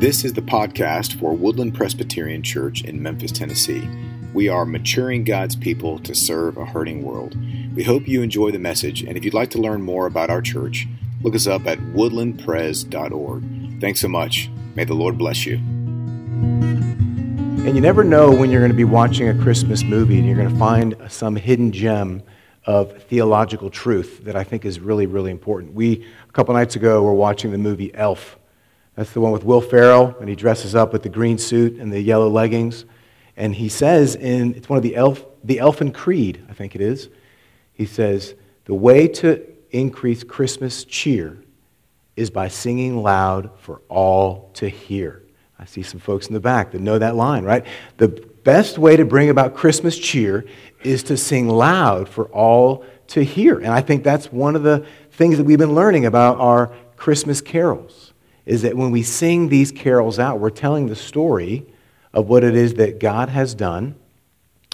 This is the podcast for Woodland Presbyterian Church in Memphis, Tennessee. We are maturing God's people to serve a hurting world. We hope you enjoy the message, and if you'd like to learn more about our church, look us up at woodlandpres.org. Thanks so much. May the Lord bless you. And you never know when you're going to be watching a Christmas movie and you're going to find some hidden gem of theological truth that I think is really, really important. We, a couple nights ago, were watching the movie Elf. That's the one with Will Ferrell, and he dresses up with the green suit and the yellow leggings. And he says in, it's one of the, elf, the Elfin Creed, I think it is. He says, the way to increase Christmas cheer is by singing loud for all to hear. I see some folks in the back that know that line, right? The best way to bring about Christmas cheer is to sing loud for all to hear. And I think that's one of the things that we've been learning about our Christmas carols is that when we sing these carols out, we're telling the story of what it is that God has done,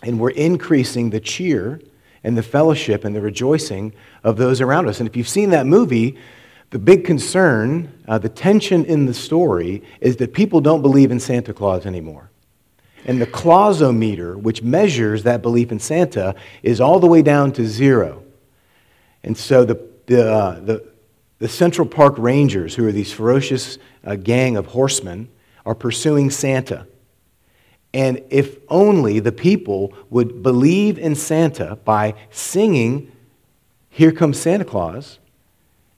and we're increasing the cheer and the fellowship and the rejoicing of those around us. And if you've seen that movie, the big concern, uh, the tension in the story, is that people don't believe in Santa Claus anymore. And the Clausometer, which measures that belief in Santa, is all the way down to zero. And so the, the, uh, the, the Central Park Rangers, who are these ferocious uh, gang of horsemen, are pursuing Santa. And if only the people would believe in Santa by singing, Here Comes Santa Claus,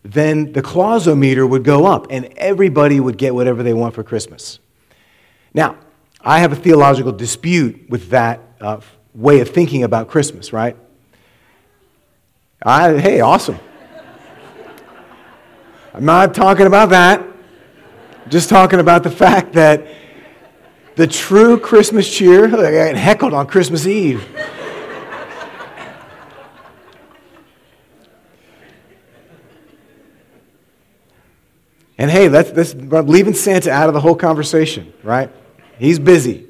then the Clausometer would go up and everybody would get whatever they want for Christmas. Now, I have a theological dispute with that uh, way of thinking about Christmas, right? I, hey, awesome. I'm not talking about that. I'm just talking about the fact that the true Christmas cheer, I got heckled on Christmas Eve. And hey, let's, let's leaving Santa out of the whole conversation, right? He's busy.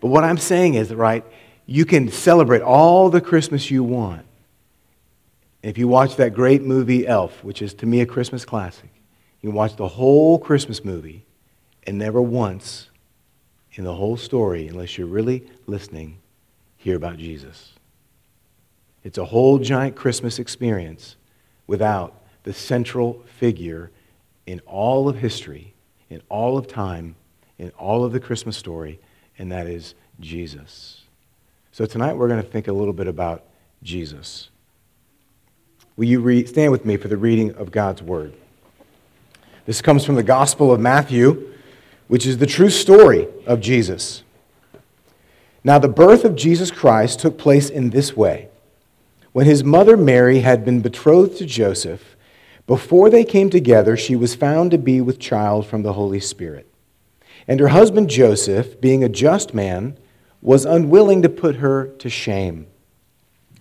But what I'm saying is, right, you can celebrate all the Christmas you want. If you watch that great movie Elf, which is to me a Christmas classic, you watch the whole Christmas movie and never once in the whole story, unless you're really listening, hear about Jesus. It's a whole giant Christmas experience without the central figure in all of history, in all of time, in all of the Christmas story, and that is Jesus. So tonight we're going to think a little bit about Jesus. Will you stand with me for the reading of God's Word? This comes from the Gospel of Matthew, which is the true story of Jesus. Now, the birth of Jesus Christ took place in this way. When his mother Mary had been betrothed to Joseph, before they came together, she was found to be with child from the Holy Spirit. And her husband Joseph, being a just man, was unwilling to put her to shame,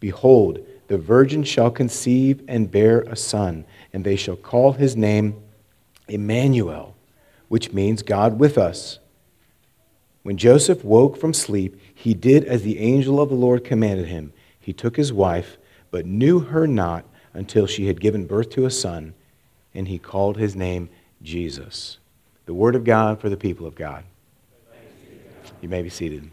Behold, the virgin shall conceive and bear a son, and they shall call his name Emmanuel, which means God with us. When Joseph woke from sleep, he did as the angel of the Lord commanded him. He took his wife, but knew her not until she had given birth to a son, and he called his name Jesus. The word of God for the people of God. You may be seated.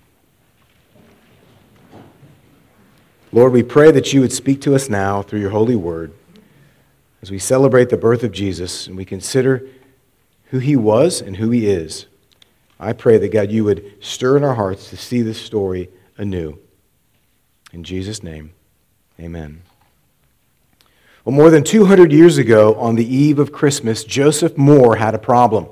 Lord, we pray that you would speak to us now through your holy word as we celebrate the birth of Jesus and we consider who he was and who he is. I pray that, God, you would stir in our hearts to see this story anew. In Jesus' name, amen. Well, more than 200 years ago, on the eve of Christmas, Joseph Mohr had a problem.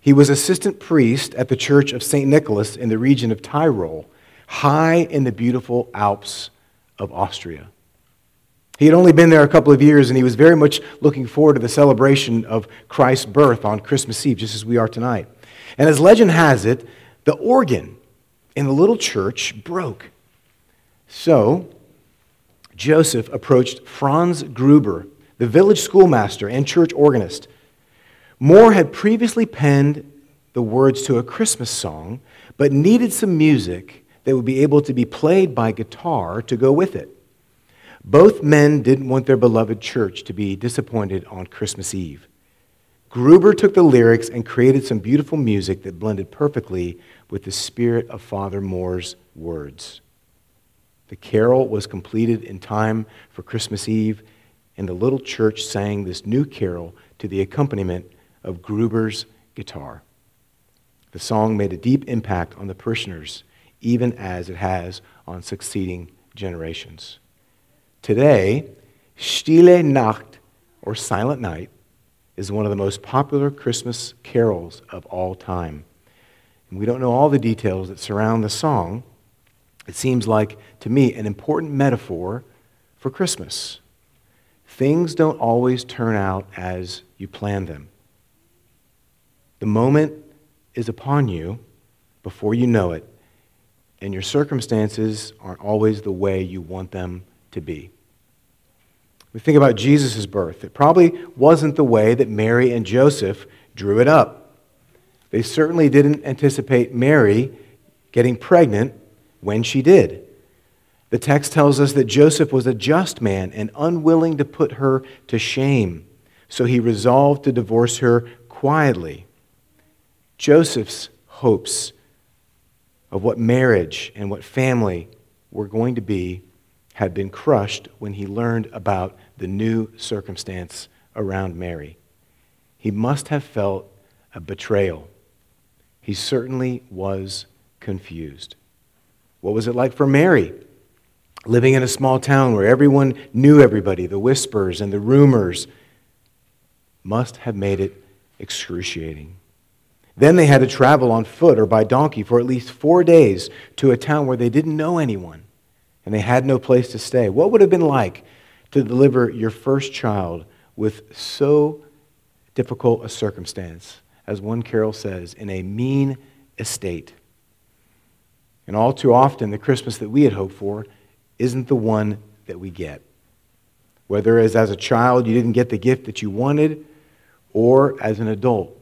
He was assistant priest at the Church of St. Nicholas in the region of Tyrol, high in the beautiful Alps of Austria. He had only been there a couple of years, and he was very much looking forward to the celebration of Christ's birth on Christmas Eve, just as we are tonight. And as legend has it, the organ in the little church broke. So, Joseph approached Franz Gruber, the village schoolmaster and church organist. Mohr had previously penned the words to a Christmas song, but needed some music that would be able to be played by guitar to go with it. Both men didn't want their beloved church to be disappointed on Christmas Eve. Gruber took the lyrics and created some beautiful music that blended perfectly with the spirit of Father Mohr's words. The carol was completed in time for Christmas Eve, and the little church sang this new carol to the accompaniment of Gruber's guitar. The song made a deep impact on the parishioners, even as it has on succeeding generations. Today, Stille Nacht, or Silent Night, is one of the most popular Christmas carols of all time. And we don't know all the details that surround the song. It seems like, to me, an important metaphor for Christmas. Things don't always turn out as you plan them. The moment is upon you before you know it, and your circumstances aren't always the way you want them to be. We think about Jesus' birth. It probably wasn't the way that Mary and Joseph drew it up. They certainly didn't anticipate Mary getting pregnant when she did. The text tells us that Joseph was a just man and unwilling to put her to shame, so he resolved to divorce her quietly. Joseph's hopes of what marriage and what family were going to be had been crushed when he learned about the new circumstance around Mary. He must have felt a betrayal. He certainly was confused. What was it like for Mary? Living in a small town where everyone knew everybody, the whispers and the rumors must have made it excruciating. Then they had to travel on foot or by donkey for at least four days to a town where they didn't know anyone and they had no place to stay. What would have been like to deliver your first child with so difficult a circumstance, as one carol says, in a mean estate. And all too often, the Christmas that we had hoped for isn't the one that we get. Whether as, as a child you didn't get the gift that you wanted, or as an adult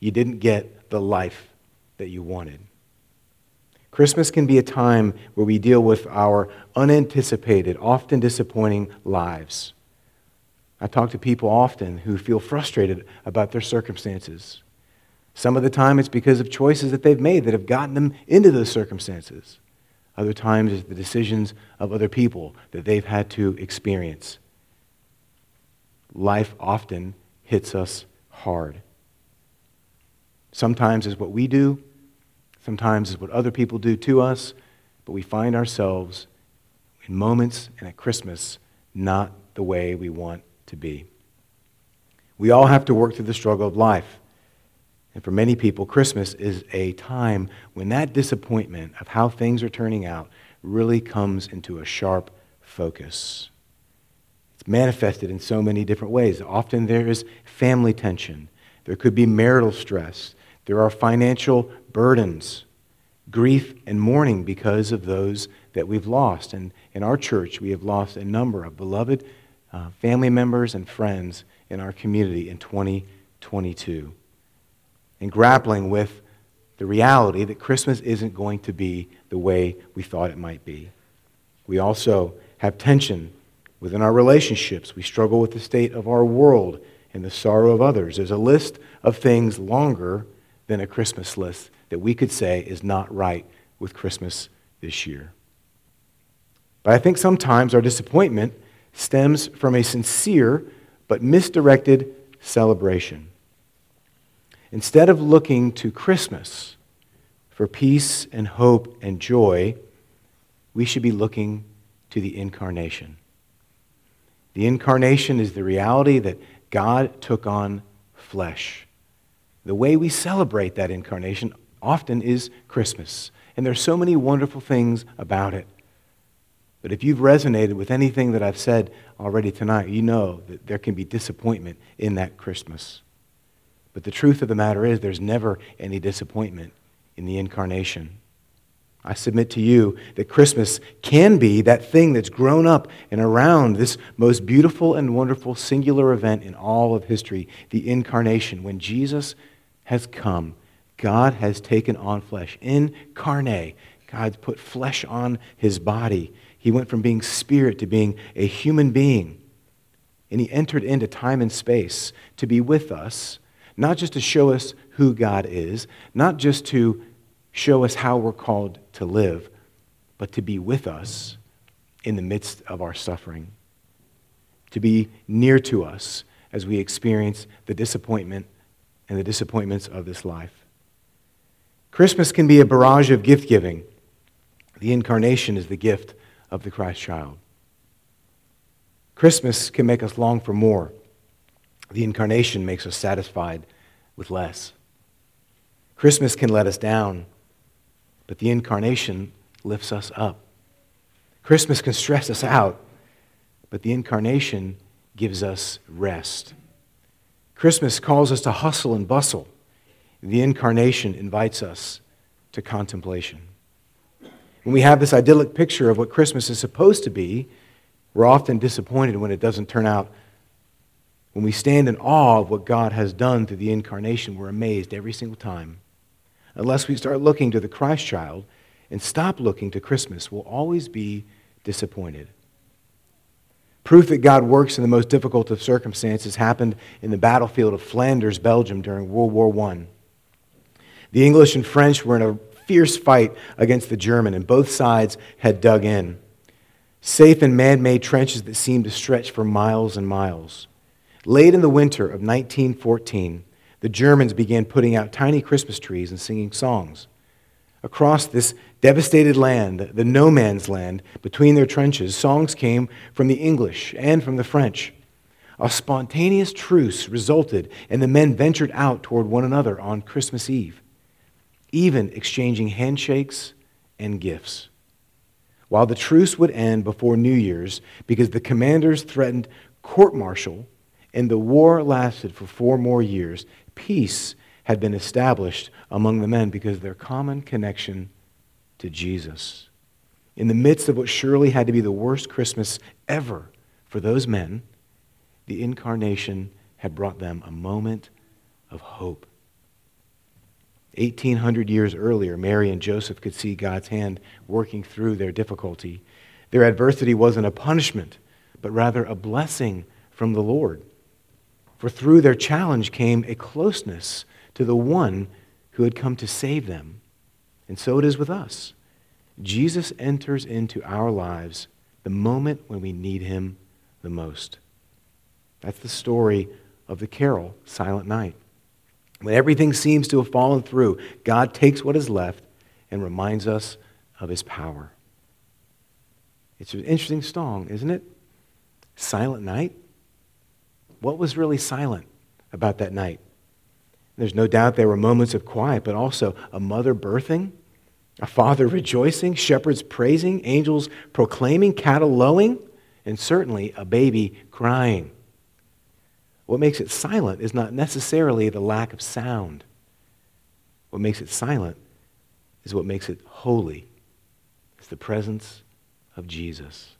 you didn't get the life that you wanted. Christmas can be a time where we deal with our unanticipated, often disappointing lives. I talk to people often who feel frustrated about their circumstances. Some of the time it's because of choices that they've made that have gotten them into those circumstances. Other times it's the decisions of other people that they've had to experience. Life often hits us hard. Sometimes it's what we do, sometimes is what other people do to us, but we find ourselves in moments and at Christmas not the way we want to be. We all have to work through the struggle of life. And for many people, Christmas is a time when that disappointment of how things are turning out really comes into a sharp focus. It's manifested in so many different ways. Often there is family tension, there could be marital stress, there are financial burdens, grief, and mourning because of those that we've lost. And in our church, we have lost a number of beloved uh, family members and friends in our community in 2022. And grappling with the reality that Christmas isn't going to be the way we thought it might be. We also have tension within our relationships. We struggle with the state of our world and the sorrow of others. There's a list of things longer than a Christmas list that we could say is not right with Christmas this year. But I think sometimes our disappointment stems from a sincere but misdirected celebration. Instead of looking to Christmas for peace and hope and joy, we should be looking to the incarnation. The incarnation is the reality that God took on flesh the way we celebrate that incarnation often is Christmas. And there's so many wonderful things about it. But if you've resonated with anything that I've said already tonight, you know that there can be disappointment in that Christmas. But the truth of the matter is, there's never any disappointment in the incarnation. I submit to you that Christmas can be that thing that's grown up and around this most beautiful and wonderful singular event in all of history, the incarnation. When Jesus has come, God has taken on flesh. Incarnate, God's put flesh on his body. He went from being spirit to being a human being. And he entered into time and space to be with us, not just to show us who God is, not just to show us how we're called to live, but to be with us in the midst of our suffering, to be near to us as we experience the disappointment and the disappointments of this life. Christmas can be a barrage of gift giving. The incarnation is the gift of the Christ child. Christmas can make us long for more. The incarnation makes us satisfied with less. Christmas can let us down but the incarnation lifts us up. Christmas can stress us out, but the incarnation gives us rest. Christmas calls us to hustle and bustle. The incarnation invites us to contemplation. When we have this idyllic picture of what Christmas is supposed to be, we're often disappointed when it doesn't turn out. When we stand in awe of what God has done through the incarnation, we're amazed every single time unless we start looking to the Christ child and stop looking to Christmas, we'll always be disappointed. Proof that God works in the most difficult of circumstances happened in the battlefield of Flanders, Belgium during World War I. The English and French were in a fierce fight against the German, and both sides had dug in. Safe and man made trenches that seemed to stretch for miles and miles. Late in the winter of 1914, the Germans began putting out tiny Christmas trees and singing songs. Across this devastated land, the no man's land, between their trenches, songs came from the English and from the French. A spontaneous truce resulted, and the men ventured out toward one another on Christmas Eve, even exchanging handshakes and gifts. While the truce would end before New Year's because the commanders threatened court martial and the war lasted for four more years, peace had been established among the men because of their common connection to Jesus. In the midst of what surely had to be the worst Christmas ever for those men, the incarnation had brought them a moment of hope. 1800 years earlier, Mary and Joseph could see God's hand working through their difficulty. Their adversity wasn't a punishment, but rather a blessing from the Lord. For through their challenge came a closeness to the one who had come to save them. And so it is with us. Jesus enters into our lives the moment when we need him the most. That's the story of the carol, Silent Night. When everything seems to have fallen through, God takes what is left and reminds us of his power. It's an interesting song, isn't it? Silent Night what was really silent about that night? There's no doubt there were moments of quiet, but also a mother birthing, a father rejoicing, shepherds praising, angels proclaiming, cattle lowing, and certainly a baby crying. What makes it silent is not necessarily the lack of sound. What makes it silent is what makes it holy. It's the presence of Jesus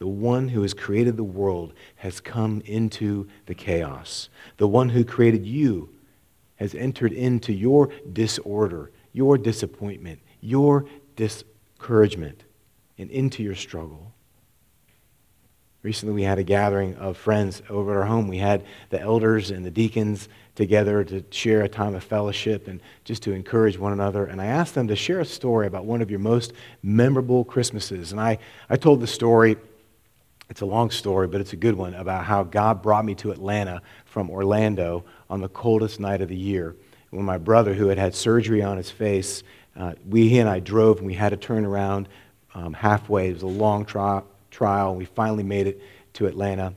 the one who has created the world has come into the chaos. The one who created you has entered into your disorder, your disappointment, your discouragement, and into your struggle. Recently, we had a gathering of friends over at our home. We had the elders and the deacons together to share a time of fellowship and just to encourage one another. And I asked them to share a story about one of your most memorable Christmases. And I, I told the story it's a long story, but it's a good one about how God brought me to Atlanta from Orlando on the coldest night of the year. When my brother, who had had surgery on his face, uh, we, he and I drove and we had to turn around um, halfway. It was a long tri- trial, and we finally made it to Atlanta.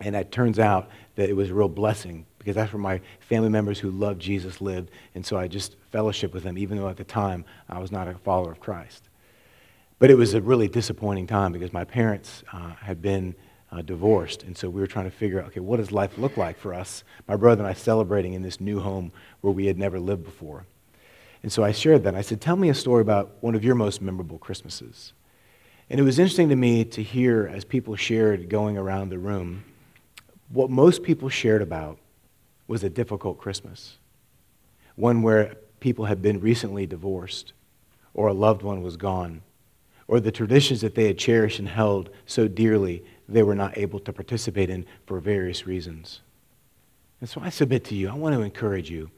And it turns out that it was a real blessing because that's where my family members who loved Jesus lived. And so I just fellowship with them, even though at the time I was not a follower of Christ. But it was a really disappointing time because my parents uh, had been uh, divorced. And so we were trying to figure out, okay, what does life look like for us? My brother and I celebrating in this new home where we had never lived before. And so I shared that. I said, tell me a story about one of your most memorable Christmases. And it was interesting to me to hear as people shared going around the room, what most people shared about was a difficult Christmas. One where people had been recently divorced, or a loved one was gone, or the traditions that they had cherished and held so dearly they were not able to participate in for various reasons. And so I submit to you, I want to encourage you.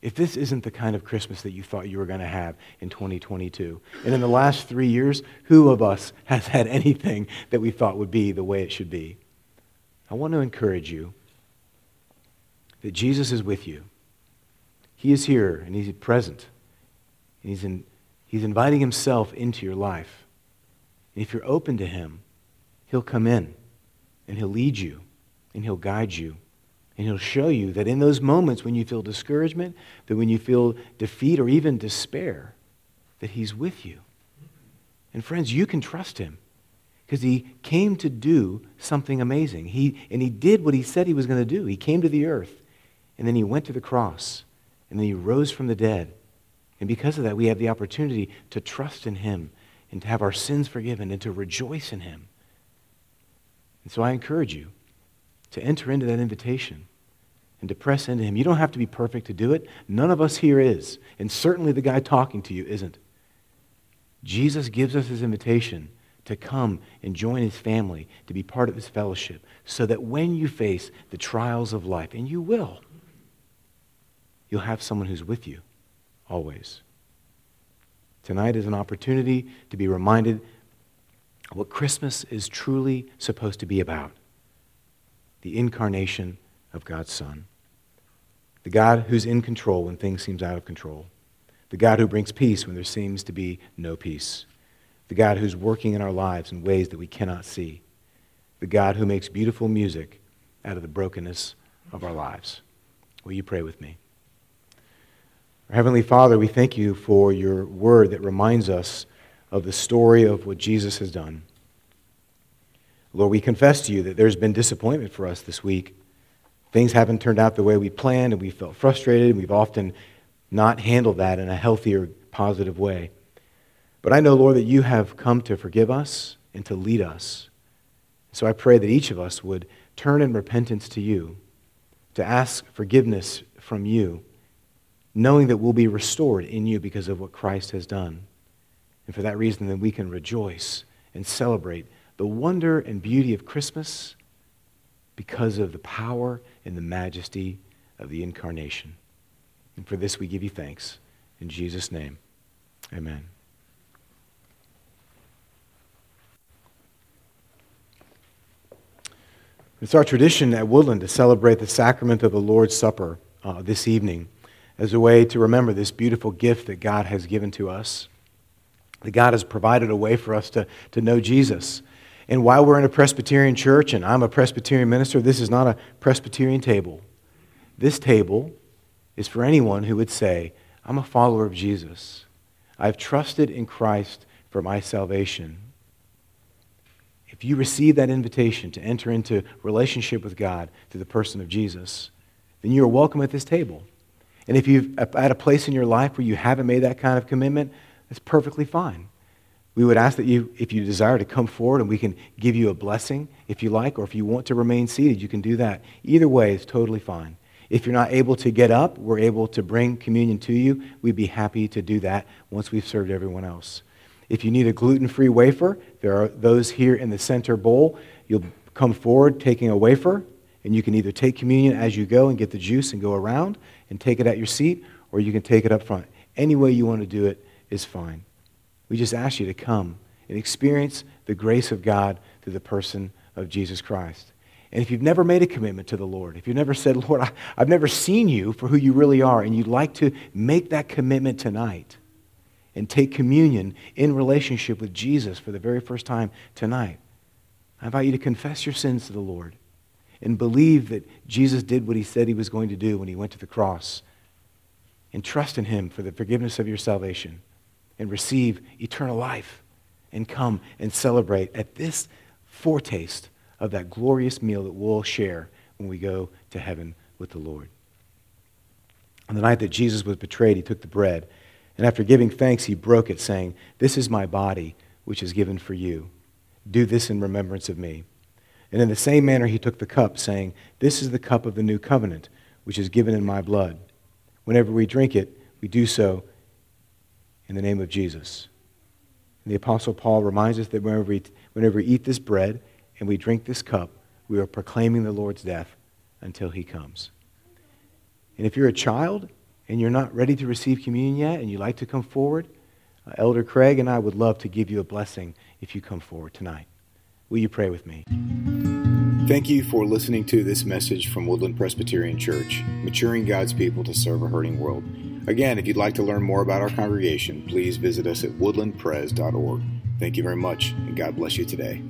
If this isn't the kind of Christmas that you thought you were going to have in 2022, and in the last three years, who of us has had anything that we thought would be the way it should be? I want to encourage you that Jesus is with you. He is here and He's present. And he's, in, he's inviting Himself into your life. And if you're open to Him, He'll come in and He'll lead you and He'll guide you. And He'll show you that in those moments when you feel discouragement, that when you feel defeat or even despair, that He's with you. And friends, you can trust Him because He came to do something amazing. He, and He did what He said He was going to do. He came to the earth, and then He went to the cross, and then He rose from the dead. And because of that, we have the opportunity to trust in Him and to have our sins forgiven and to rejoice in Him. And so I encourage you to enter into that invitation and to press into Him. You don't have to be perfect to do it. None of us here is. And certainly the guy talking to you isn't. Jesus gives us his invitation to come and join his family, to be part of his fellowship, so that when you face the trials of life, and you will, you'll have someone who's with you always. Tonight is an opportunity to be reminded of what Christmas is truly supposed to be about the incarnation of God's Son. The God who's in control when things seem out of control. The God who brings peace when there seems to be no peace. The God who's working in our lives in ways that we cannot see. The God who makes beautiful music out of the brokenness of our lives. Will you pray with me? Heavenly Father, we thank you for your word that reminds us of the story of what Jesus has done. Lord, we confess to you that there's been disappointment for us this week. Things haven't turned out the way we planned, and we felt frustrated, and we've often not handled that in a healthier, positive way. But I know, Lord, that you have come to forgive us and to lead us. So I pray that each of us would turn in repentance to you, to ask forgiveness from you, knowing that we'll be restored in you because of what Christ has done. And for that reason, then we can rejoice and celebrate the wonder and beauty of Christmas because of the power and the majesty of the incarnation. And for this we give you thanks. In Jesus' name, amen. It's our tradition at Woodland to celebrate the sacrament of the Lord's Supper uh, this evening as a way to remember this beautiful gift that God has given to us that God has provided a way for us to, to know Jesus. And while we're in a Presbyterian church and I'm a Presbyterian minister, this is not a Presbyterian table. This table is for anyone who would say, I'm a follower of Jesus. I've trusted in Christ for my salvation. If you receive that invitation to enter into relationship with God through the person of Jesus, then you are welcome at this table. And if you're uh, at a place in your life where you haven't made that kind of commitment, that's perfectly fine. We would ask that you, if you desire to come forward and we can give you a blessing if you like, or if you want to remain seated, you can do that. Either way is totally fine. If you're not able to get up, we're able to bring communion to you. We'd be happy to do that once we've served everyone else. If you need a gluten free wafer, there are those here in the center bowl. You'll come forward taking a wafer, and you can either take communion as you go and get the juice and go around and take it at your seat, or you can take it up front. Any way you want to do it is fine. We just ask you to come and experience the grace of God through the person of Jesus Christ. And if you've never made a commitment to the Lord, if you've never said, Lord, I, have never seen you for who you really are, and you'd like to make that commitment tonight and take communion in relationship with Jesus for the very first time tonight, I invite you to confess your sins to the Lord and believe that Jesus did what he said he was going to do when he went to the cross and trust in him for the forgiveness of your salvation and receive eternal life and come and celebrate at this foretaste of that glorious meal that we'll share when we go to heaven with the Lord. On the night that Jesus was betrayed, he took the bread, and after giving thanks, he broke it, saying, This is my body, which is given for you. Do this in remembrance of me. And in the same manner, he took the cup, saying, This is the cup of the new covenant, which is given in my blood. Whenever we drink it, we do so in the name of Jesus. And the Apostle Paul reminds us that whenever we, whenever we eat this bread and we drink this cup, we are proclaiming the Lord's death until he comes. And if you're a child and you're not ready to receive communion yet and you'd like to come forward, uh, Elder Craig and I would love to give you a blessing if you come forward tonight. Will you pray with me? Thank you for listening to this message from Woodland Presbyterian Church, maturing God's people to serve a hurting world. Again, if you'd like to learn more about our congregation, please visit us at woodlandpres.org. Thank you very much, and God bless you today.